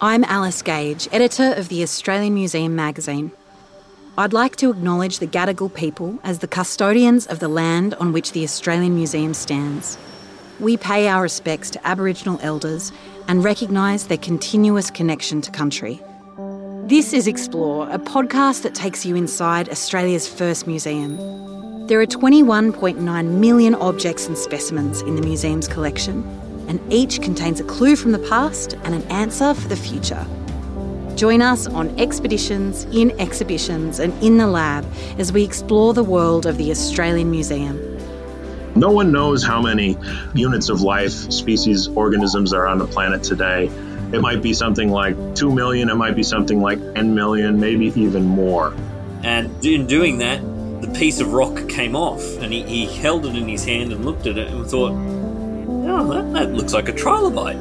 I'm Alice Gage, editor of the Australian Museum magazine. I'd like to acknowledge the Gadigal people as the custodians of the land on which the Australian Museum stands. We pay our respects to Aboriginal elders and recognise their continuous connection to country. This is Explore, a podcast that takes you inside Australia's first museum. There are 21.9 million objects and specimens in the museum's collection, and each contains a clue from the past and an answer for the future. Join us on expeditions, in exhibitions, and in the lab as we explore the world of the Australian Museum. No one knows how many units of life, species, organisms are on the planet today. It might be something like 2 million, it might be something like 10 million, maybe even more. And in doing that, the piece of rock came off, and he, he held it in his hand and looked at it and thought, oh, that, that looks like a trilobite.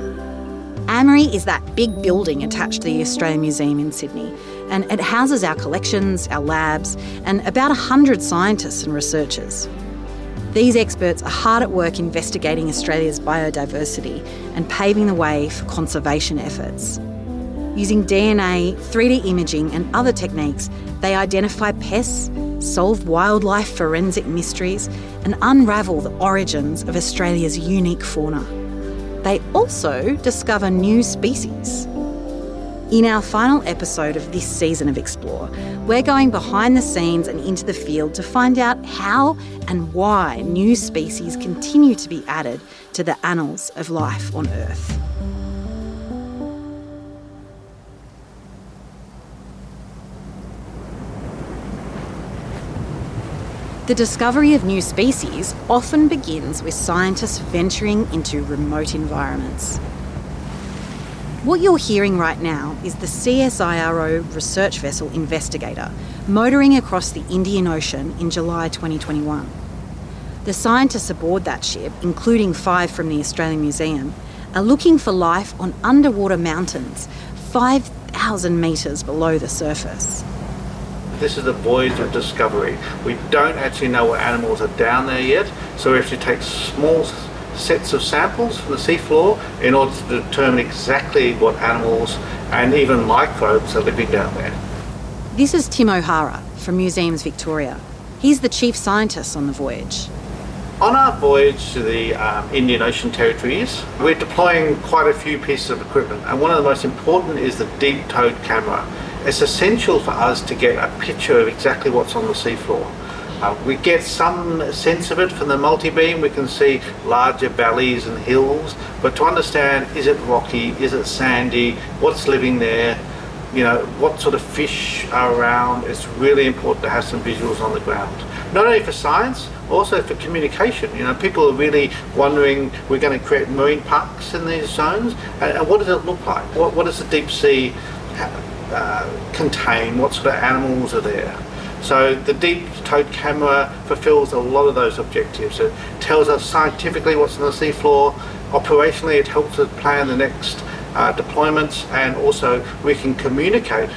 AMRI is that big building attached to the Australian Museum in Sydney, and it houses our collections, our labs, and about 100 scientists and researchers. These experts are hard at work investigating Australia's biodiversity and paving the way for conservation efforts. Using DNA, 3D imaging, and other techniques, they identify pests, solve wildlife forensic mysteries, and unravel the origins of Australia's unique fauna. They also discover new species. In our final episode of this season of Explore, we're going behind the scenes and into the field to find out how and why new species continue to be added to the annals of life on Earth. The discovery of new species often begins with scientists venturing into remote environments. What you're hearing right now is the CSIRO research vessel Investigator motoring across the Indian Ocean in July 2021. The scientists aboard that ship, including five from the Australian Museum, are looking for life on underwater mountains 5,000 metres below the surface. This is the voyage of discovery. We don't actually know what animals are down there yet, so we have to take small sets of samples from the seafloor in order to determine exactly what animals and even microbes are living down there. This is Tim O'Hara from Museums Victoria. He's the chief scientist on the voyage. On our voyage to the um, Indian Ocean territories, we're deploying quite a few pieces of equipment, and one of the most important is the deep towed camera. It's essential for us to get a picture of exactly what's on the seafloor. Uh, we get some sense of it from the multi-beam. We can see larger valleys and hills, but to understand, is it rocky, is it sandy, what's living there, you know, what sort of fish are around, it's really important to have some visuals on the ground. Not only for science, also for communication. You know, people are really wondering, we're going to create marine parks in these zones, and, and what does it look like? What, what does the deep sea uh, contain? What sort of animals are there? So the deep towed camera fulfills a lot of those objectives. It tells us scientifically what's on the seafloor. Operationally, it helps us plan the next uh, deployments, and also we can communicate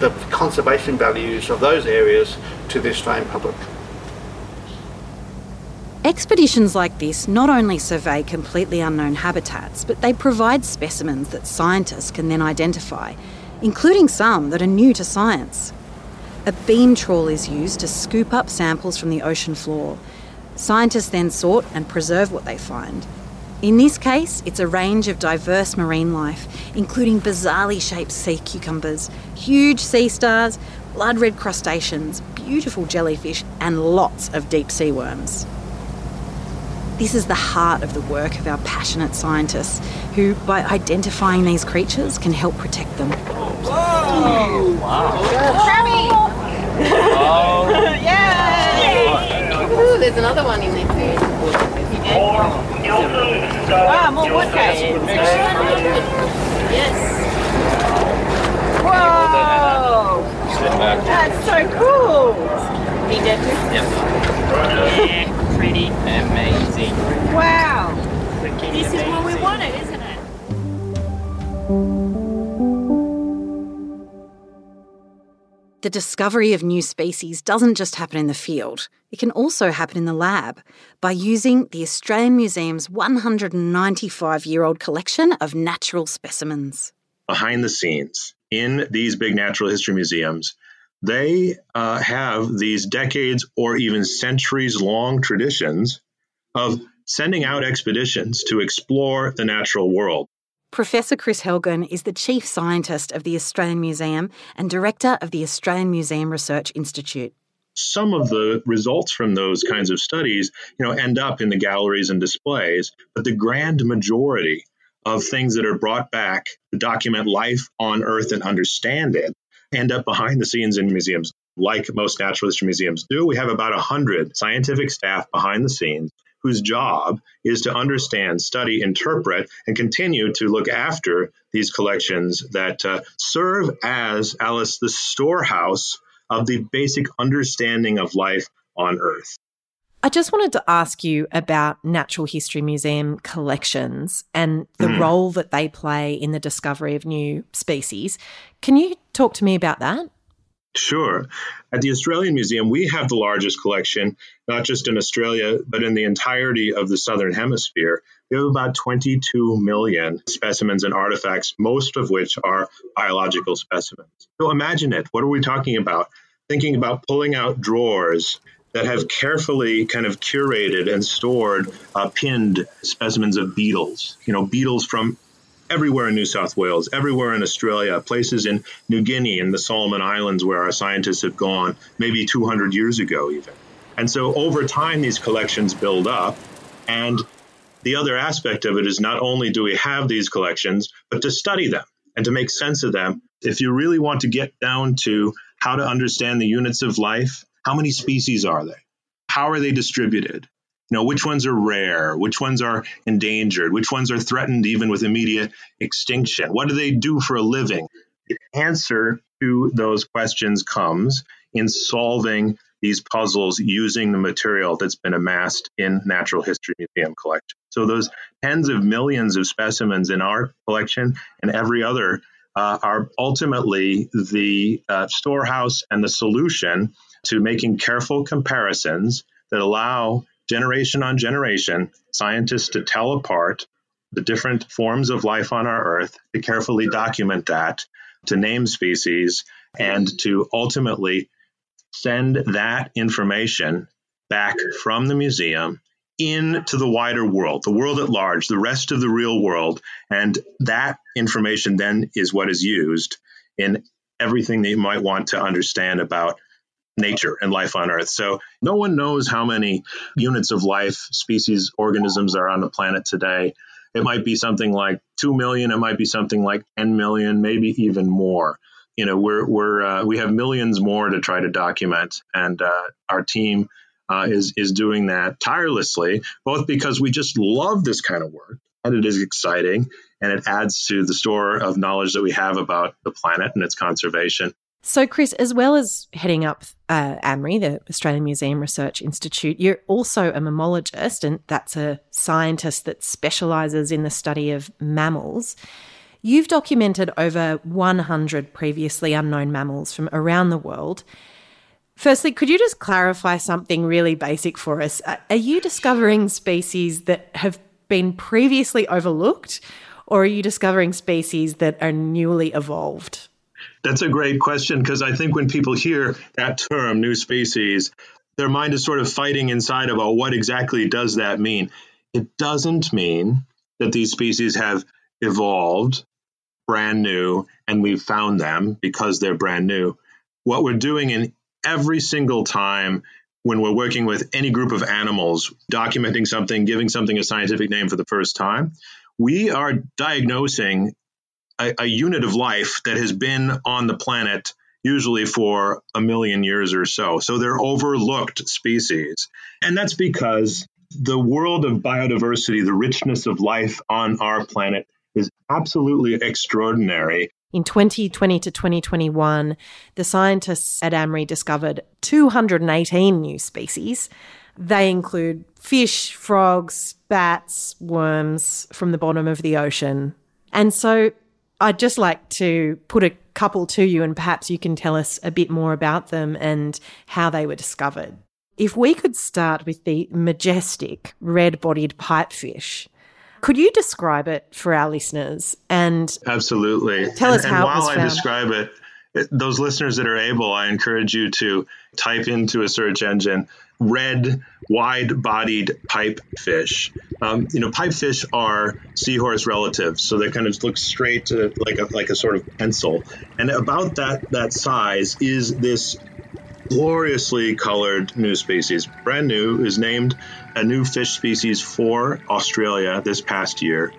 the conservation values of those areas to the Australian public. Expeditions like this not only survey completely unknown habitats, but they provide specimens that scientists can then identify, including some that are new to science. A beam trawl is used to scoop up samples from the ocean floor. Scientists then sort and preserve what they find. In this case, it's a range of diverse marine life, including bizarrely shaped sea cucumbers, huge sea stars, blood red crustaceans, beautiful jellyfish, and lots of deep sea worms. This is the heart of the work of our passionate scientists who, by identifying these creatures, can help protect them. Whoa! Wow. Oh. Yay! Ooh, there's another one in there too. Ah, more wood. Yes. Whoa! That's so cool. He did too? Yeah, pretty. Amazing. Wow. This is what we wanted, isn't it? The discovery of new species doesn't just happen in the field, it can also happen in the lab by using the Australian Museum's 195 year old collection of natural specimens. behind the scenes in these big natural history museums, they uh, have these decades or even centuries long traditions of sending out expeditions to explore the natural world. Professor Kris Helgen is the Chief Scientist of the Australian Museum and Director of the Australian Museum Research Institute. Some of the results from those kinds of studies, you know, end up in the galleries and displays, but the grand majority of things that are brought back to document life on Earth and understand it end up behind the scenes in museums. Like most natural history museums do, we have about 100 scientific staff behind the scenes whose job is to understand, study, interpret, and continue to look after these collections that uh, serve as, Alice, the storehouse of the basic understanding of life on Earth. I just wanted to ask you about Natural History Museum collections and the mm. role that they play in the discovery of new species. Can you talk to me about that? Sure. At the Australian Museum, we have the largest collection, not just in Australia, but in the entirety of the Southern Hemisphere. We have about 22 million specimens and artifacts, most of which are biological specimens. So imagine it. What are we talking about? Thinking about pulling out drawers that have carefully kind of curated and stored uh, pinned specimens of beetles, you know, beetles from everywhere in New South Wales, everywhere in Australia, places in New Guinea and the Solomon Islands where our scientists have gone, maybe 200 years ago, even. And so over time, these collections build up. And the other aspect of it is not only do we have these collections, but to study them and to make sense of them. If you really want to get down to how to understand the units of life, how many species are they? How are they distributed? You know, which ones are rare? Which ones are endangered? Which ones are threatened even with immediate extinction? What do they do for a living? The answer to those questions comes in solving these puzzles using the material that's been amassed in Natural History Museum collection. So those tens of millions of specimens in our collection and every other uh, are ultimately the uh, storehouse and the solution to making careful comparisons that allow generation on generation, scientists to tell apart the different forms of life on our Earth, to carefully document that, to name species, and to ultimately send that information back from the museum into the wider world, the world at large, the rest of the real world. And that information then is what is used in everything that you might want to understand about nature and life on Earth. So no one knows how many units of life, species, organisms are on the planet today. It might be something like 2 million, it might be something like 10 million, maybe even more. You know, we're, we're, uh, we have millions more to try to document, and uh, our team uh, is, is doing that tirelessly, both because we just love this kind of work and it is exciting and it adds to the store of knowledge that we have about the planet and its conservation. So, Kris, as well as heading up uh, AMRI, the Australian Museum Research Institute, you're also a mammologist, and that's a scientist that specialises in the study of mammals. You've documented over 100 previously unknown mammals from around the world. Firstly, could you just clarify something really basic for us? Are you discovering species that have been previously overlooked, or are you discovering species that are newly evolved? That's a great question because I think when people hear that term, new species, their mind is sort of fighting inside about what exactly does that mean. It doesn't mean that these species have evolved brand new and we've found them because they're brand new. What we're doing in every single time when we're working with any group of animals, documenting something, giving something a scientific name for the first time, we are diagnosing a, a unit of life that has been on the planet usually for a million years or so. So they're overlooked species. And that's because the world of biodiversity, the richness of life on our planet, is absolutely extraordinary. In 2020 to 2021, the scientists at AMRI discovered 218 new species. They include fish, frogs, bats, worms from the bottom of the ocean. And so I'd just like to put a couple to you, and perhaps you can tell us a bit more about them and how they were discovered. If we could start with the majestic red bodied pipefish, Could you describe it for our listeners? And absolutely. Tell us and, how and it was while I describe it, those listeners that are able, I encourage you to type into a search engine red wide-bodied pipefish. Um, you know, pipefish are seahorse relatives, so they kind of look straight to like a like a sort of pencil. And about that that size is this gloriously colored new species, brand new, is named a new fish species for Australia this past year.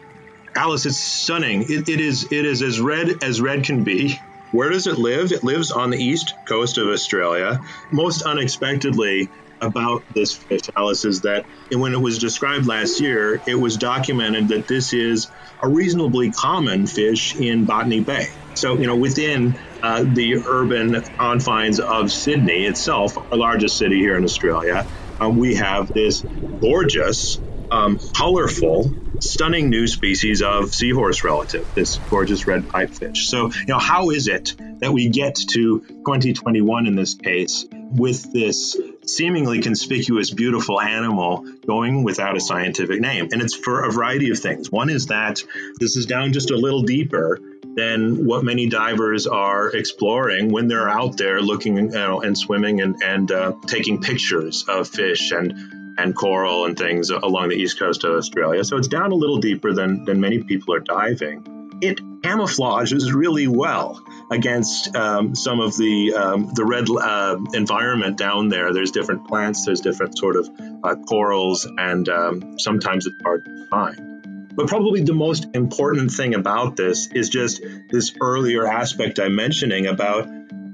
Alice, it's stunning. It, it is it is as red as red can be. Where does it live? It lives on the east coast of Australia. Most unexpectedly about this fish, Alice, is that when it was described last year, it was documented that this is a reasonably common fish in Botany Bay. So, you know, within uh, the urban confines of Sydney itself, our largest city here in Australia, um, we have this gorgeous, um, colorful, stunning new species of seahorse relative, this gorgeous red pipefish. So, you know, how is it that we get to 2021 in this case with this seemingly conspicuous, beautiful animal going without a scientific name? And it's for a variety of things. One is that this is down just a little deeper than what many divers are exploring when they're out there looking you know, and swimming and, and uh, taking pictures of fish and and coral and things along the east coast of Australia. So it's down a little deeper than, than many people are diving. It camouflages really well against um, some of the um, the red uh, environment down there. There's different plants, there's different sort of uh, corals, and um, sometimes it's hard to find. But probably the most important thing about this is just this earlier aspect I'm mentioning about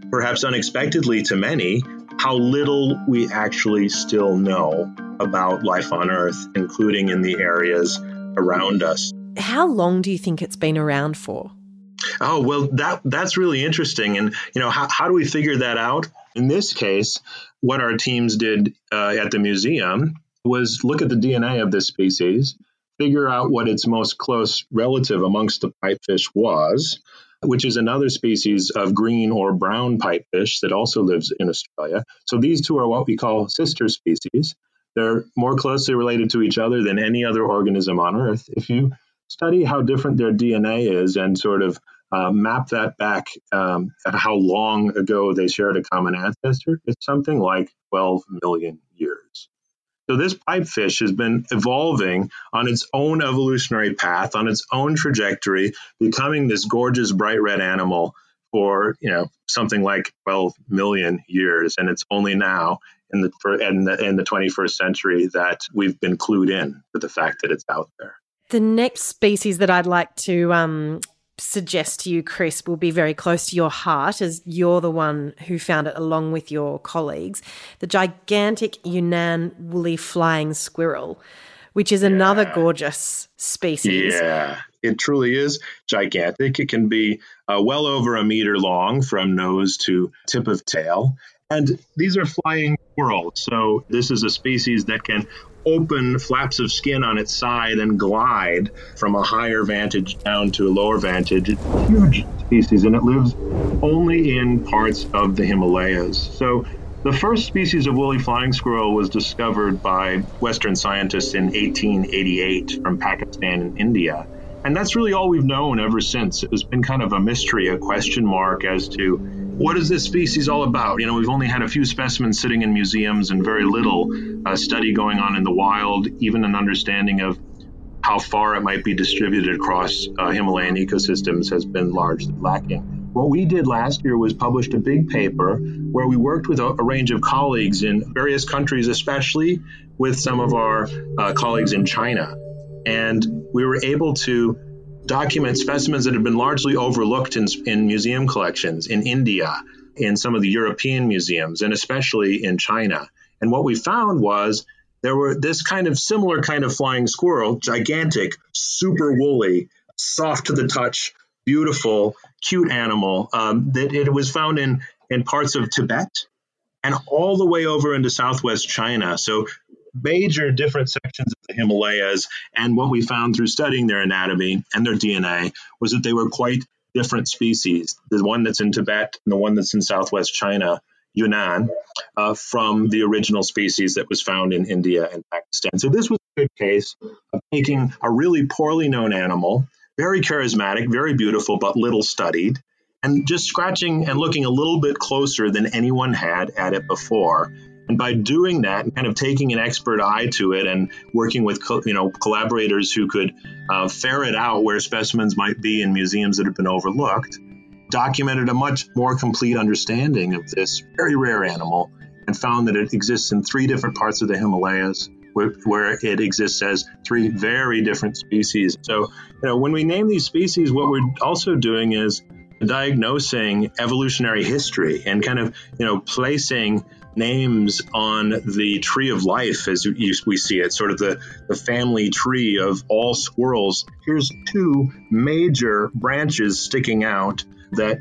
perhaps unexpectedly to many how little we actually still know about life on Earth, including in the areas around us. How long do you think it's been around for? Oh well, that that's really interesting, and you know how how do we figure that out? In this case, what our teams did uh, at the museum was look at the DNA of this species, figure out what its most close relative amongst the pipefish was, which is another species of green or brown pipefish that also lives in Australia. So these two are what we call sister species. They're more closely related to each other than any other organism on Earth. If you study how different their DNA is and sort of uh, map that back um, at how long ago they shared a common ancestor, it's something like 12 million years. So this pipefish has been evolving on its own evolutionary path, on its own trajectory, becoming this gorgeous bright red animal for you know something like 12 million years, and it's only now in the in the, in the 21st century that we've been clued in to the fact that it's out there. The next species that I'd like to um, suggest to you, Kris, will be very close to your heart as you're the one who found it along with your colleagues. The gigantic Yunnan woolly flying squirrel, which is another gorgeous species. Yeah, it truly is gigantic. It can be uh, well over a meter long from nose to tip of tail. And these are flying squirrels. So, this is a species that can open flaps of skin on its side and glide from a higher vantage down to a lower vantage. It's a huge species, and it lives only in parts of the Himalayas. So, the first species of woolly flying squirrel was discovered by Western scientists in 1888 from Pakistan and India. And that's really all we've known ever since. It has been kind of a mystery, a question mark as to what is this species all about? You know, we've only had a few specimens sitting in museums and very little uh, study going on in the wild, even an understanding of how far it might be distributed across uh, Himalayan ecosystems has been largely lacking. What we did last year was published a big paper where we worked with a, a range of colleagues in various countries, especially with some of our uh, colleagues in China. And we were able to document specimens that had been largely overlooked in, in museum collections in India, in some of the European museums, and especially in China. And what we found was there were this kind of similar kind of flying squirrel, gigantic, super woolly, soft to the touch, beautiful, cute animal um, that it was found in in parts of Tibet and all the way over into southwest China. So major different sections of the Himalayas. And what we found through studying their anatomy and their DNA was that they were quite different species. The one that's in Tibet and the one that's in southwest China Yunnan uh, from the original species that was found in India and Pakistan. So this was a good case of taking a really poorly known animal, very charismatic, very beautiful, but little studied, and just scratching and looking a little bit closer than anyone had at it before. And by doing that kind of taking an expert eye to it and working with you know collaborators who could uh, ferret out where specimens might be in museums that have been overlooked, documented a much more complete understanding of this very rare animal and found that it exists in three different parts of the Himalayas. Where, where it exists as three very different species. So, you know, when we name these species, what we're also doing is diagnosing evolutionary history and kind of, you know, placing names on the tree of life as we see it, sort of the, the family tree of all squirrels. Here's two major branches sticking out that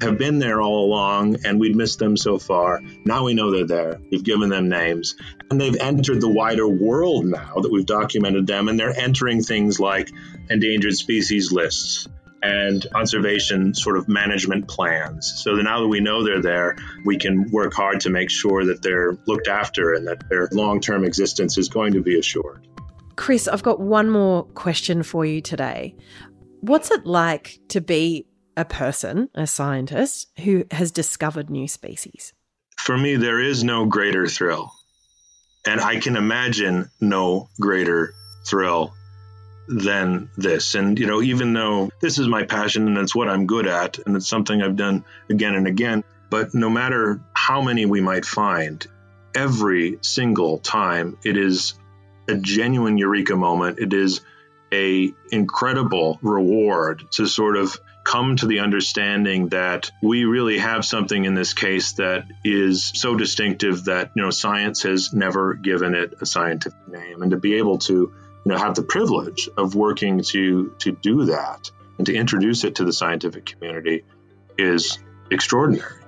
have been there all along and we'd missed them so far. Now we know they're there. We've given them names and they've entered the wider world now that we've documented them and they're entering things like endangered species lists and conservation sort of management plans. So now that we know they're there, we can work hard to make sure that they're looked after and that their long term existence is going to be assured. Kris, I've got one more question for you today. What's it like to be a person, a scientist, who has discovered new species? For me, there is no greater thrill. And I can imagine no greater thrill than this. And, you know, even though this is my passion and it's what I'm good at and it's something I've done again and again, but no matter how many we might find, every single time it is a genuine eureka moment. It is a incredible reward to sort of come to the understanding that we really have something in this case that is so distinctive that you know science has never given it a scientific name and to be able to you know, have the privilege of working to to do that and to introduce it to the scientific community is extraordinary.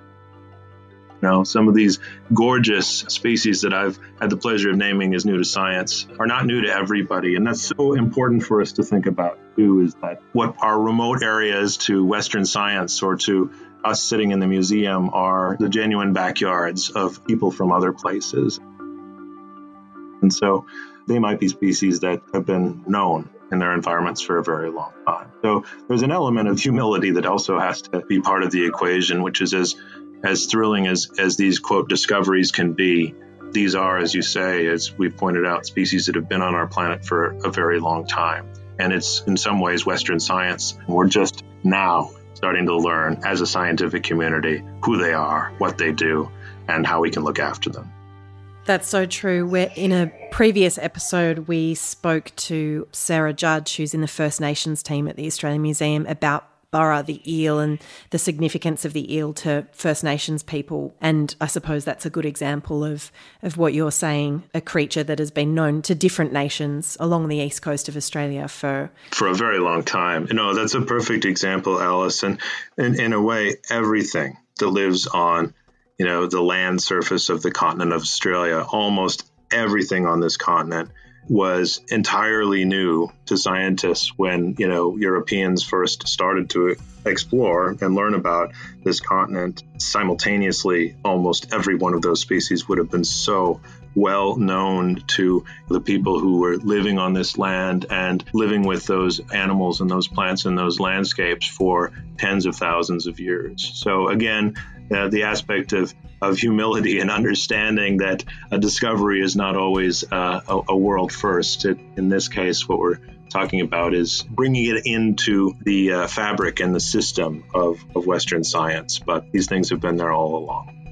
Know, some of these gorgeous species that I've had the pleasure of naming as new to science are not new to everybody. And that's so important for us to think about, too, is that what our remote areas to Western science or to us sitting in the museum are the genuine backyards of people from other places. And so they might be species that have been known in their environments for a very long time. So there's an element of humility that also has to be part of the equation, which is as as thrilling as as these quote discoveries can be. These are, as you say, as we've pointed out, species that have been on our planet for a very long time. And it's in some ways Western science. We're just now starting to learn as a scientific community who they are, what they do, and how we can look after them. That's so true. We're in a previous episode, we spoke to Sarah Judge, who's in the First Nations team at the Australian Museum, about Burra, the eel, and the significance of the eel to First Nations people. And I suppose that's a good example of, of what you're saying a creature that has been known to different nations along the east coast of Australia for. For a very long time. Know, that's a perfect example, Alice. And in, in a way, everything that lives on you know, the land surface of the continent of Australia, almost everything on this continent was entirely new to scientists when, you know, Europeans first started to explore and learn about this continent. Simultaneously, almost every one of those species would have been so well known to the people who were living on this land and living with those animals and those plants and those landscapes for tens of thousands of years. So, again, uh, the aspect of, of humility and understanding that a discovery is not always uh, a, a, world first. It, in this case, what we're talking about is bringing it into the uh, fabric and the system of, of Western science. But these things have been there all along.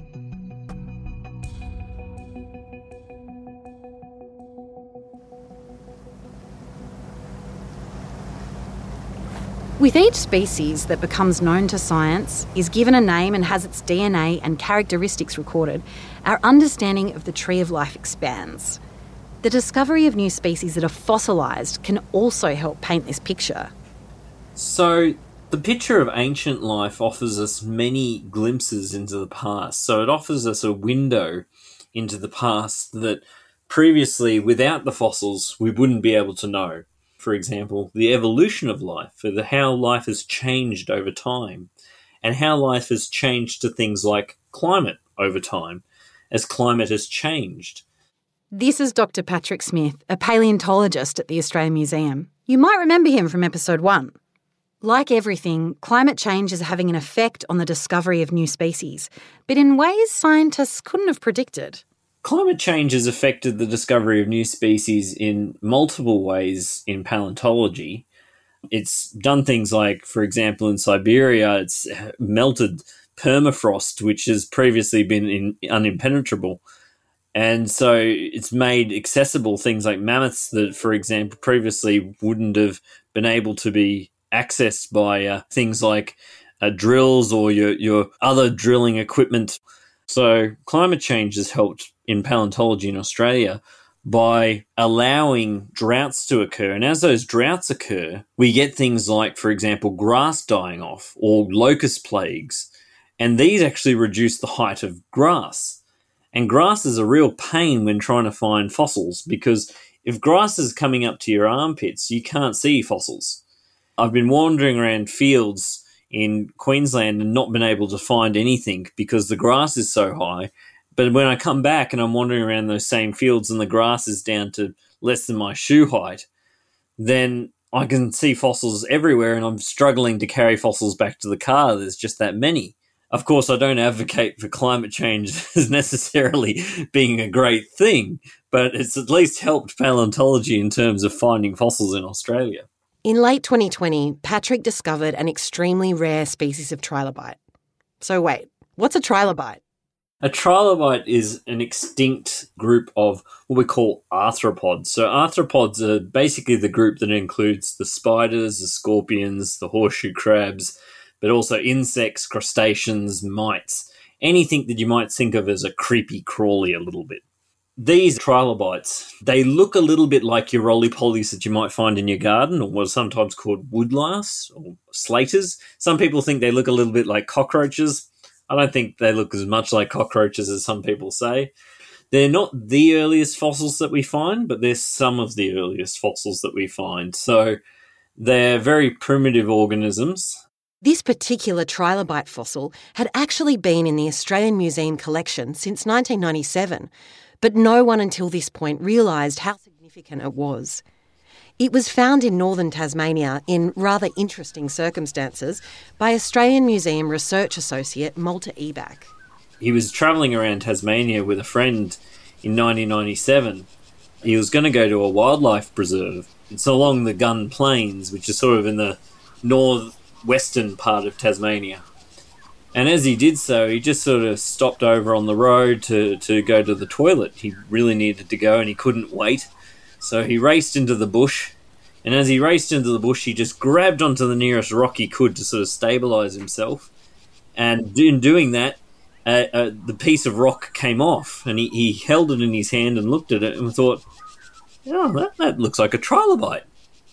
With each species that becomes known to science, is given a name and has its DNA and characteristics recorded, our understanding of the tree of life expands. The discovery of new species that are fossilised can also help paint this picture. So, the picture of ancient life offers us many glimpses into the past. So, it offers us a window into the past that previously, without the fossils, we wouldn't be able to know for example, the evolution of life, for the, how life has changed over time, and how life has changed to things like climate over time as climate has changed. This is Dr. Patrick Smith, a paleontologist at the Australian Museum. You might remember him from episode one. Like everything, climate change is having an effect on the discovery of new species, but in ways scientists couldn't have predicted. Climate change has affected the discovery of new species in multiple ways in paleontology. It's done things like, for example, in Siberia, it's melted permafrost, which has previously been in, unimpenetrable. And so it's made accessible things like mammoths that, for example, previously wouldn't have been able to be accessed by uh, things like uh, drills or your, your other drilling equipment. So climate change has helped in paleontology in Australia by allowing droughts to occur. And as those droughts occur, we get things like, for example, grass dying off or locust plagues. And these actually reduce the height of grass. And grass is a real pain when trying to find fossils because if grass is coming up to your armpits, you can't see fossils. I've been wandering around fields in Queensland and not been able to find anything because the grass is so high but when I come back and I'm wandering around those same fields and the grass is down to less than my shoe height, then I can see fossils everywhere and I'm struggling to carry fossils back to the car. There's just that many. Of course, I don't advocate for climate change as necessarily being a great thing, but it's at least helped paleontology in terms of finding fossils in Australia. In late 2020, Patrick discovered an extremely rare species of trilobite. So, wait, what's a trilobite? A trilobite is an extinct group of what we call arthropods. So, arthropods are basically the group that includes the spiders, the scorpions, the horseshoe crabs, but also insects, crustaceans, mites, anything that you might think of as a creepy crawly a little bit. These trilobites, they look a little bit like your roly polies that you might find in your garden, or what are sometimes called woodlice or slaters. Some people think they look a little bit like cockroaches. I don't think they look as much like cockroaches as some people say. They're not the earliest fossils that we find, but they're some of the earliest fossils that we find. So they're very primitive organisms. This particular trilobite fossil had actually been in the Australian Museum collection since 1997, but no one until this point realised how significant it was. It was found in northern Tasmania in rather interesting circumstances by Australian Museum research associate Malte Ebach. He was travelling around Tasmania with a friend in 1997. He was going to go to a wildlife preserve. It's along the Gunns Plains, which is sort of in the northwestern part of Tasmania. And as he did so, he just sort of stopped over on the road to, to go to the toilet. He really needed to go and he couldn't wait. So he raced into the bush, and as he raced into the bush, he just grabbed onto the nearest rock he could to sort of stabilize himself. And in doing that, uh, uh, the piece of rock came off, and he, he held it in his hand and looked at it and thought, "Oh, that, that looks like a trilobite."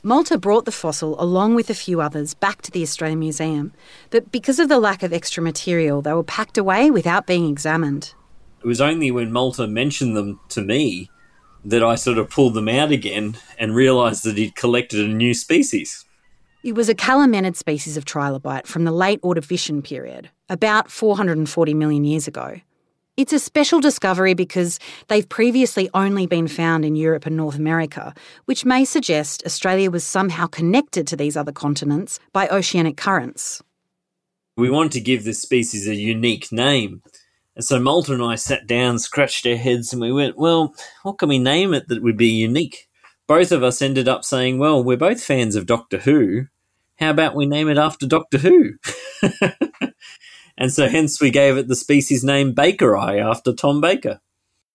Malte brought the fossil along with a few others back to the Australian Museum, but because of the lack of extra material, they were packed away without being examined. It was only when Malte mentioned them to me that I sort of pulled them out again and realised that he'd collected a new species. It was a calymenid species of trilobite from the late Ordovician period, about 440 million years ago. It's a special discovery because they've previously only been found in Europe and North America, which may suggest Australia was somehow connected to these other continents by oceanic currents. We wanted to give this species a unique name, and so Malte and I sat down, scratched our heads, and we went, well, what can we name it that would be unique? Both of us ended up saying, well, we're both fans of Doctor Who. How about we name it after Doctor Who? and so hence we gave it the species name Bakeri after Tom Baker.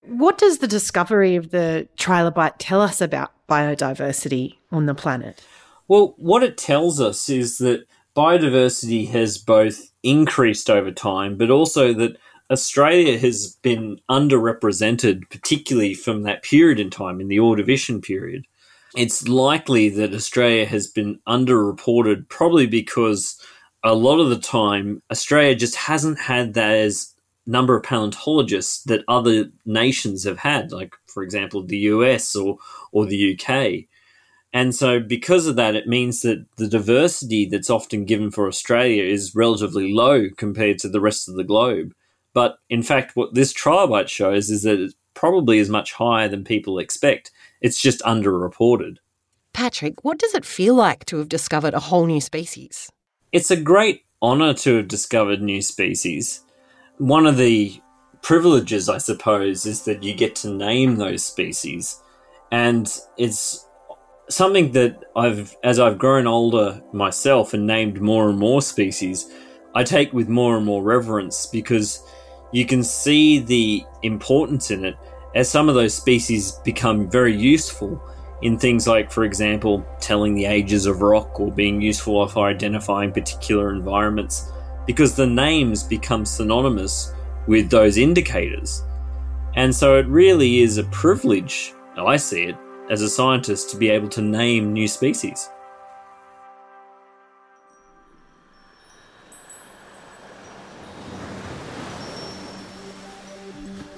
What does the discovery of the trilobite tell us about biodiversity on the planet? Well, what it tells us is that biodiversity has both increased over time, but also that Australia has been underrepresented, particularly from that period in time, in the Ordovician period. It's likely that Australia has been underreported, probably because a lot of the time Australia just hasn't had those number of paleontologists that other nations have had, like for example the US or or the UK. And so because of that it means that the diversity that's often given for Australia is relatively low compared to the rest of the globe. But in fact, what this trilobite shows is that it probably is much higher than people expect. It's just underreported. Patrick, what does it feel like to have discovered a whole new species? It's a great honour to have discovered new species. One of the privileges, I suppose, is that you get to name those species. And it's something that I've, as I've grown older myself and named more and more species, I take with more and more reverence because you can see the importance in it as some of those species become very useful in things like, for example, telling the ages of rock or being useful for identifying particular environments, because the names become synonymous with those indicators. And so it really is a privilege, I see it, as a scientist to be able to name new species.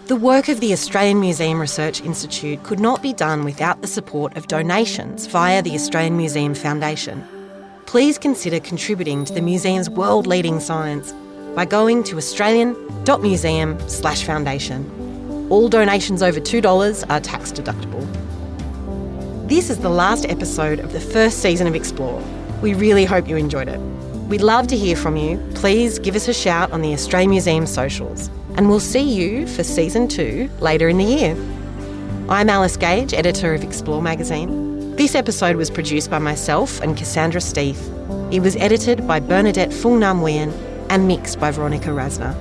The work of the Australian Museum Research Institute could not be done without the support of donations via the Australian Museum Foundation. Please consider contributing to the museum's world-leading science by going to australian.museum/foundation. All donations over $2 are tax deductible. This is the last episode of the first season of Explore. We really hope you enjoyed it. We'd love to hear from you. Please give us a shout on the Australian Museum socials and we'll see you for season two later in the year. I'm Alice Gage, editor of Explore magazine. This episode was produced by myself and Cassandra Steeth. It was edited by Bernadette Fung Nam Nguyen and mixed by Veronica Rasner.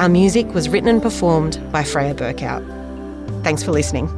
Our music was written and performed by Freya Burkout. Thanks for listening.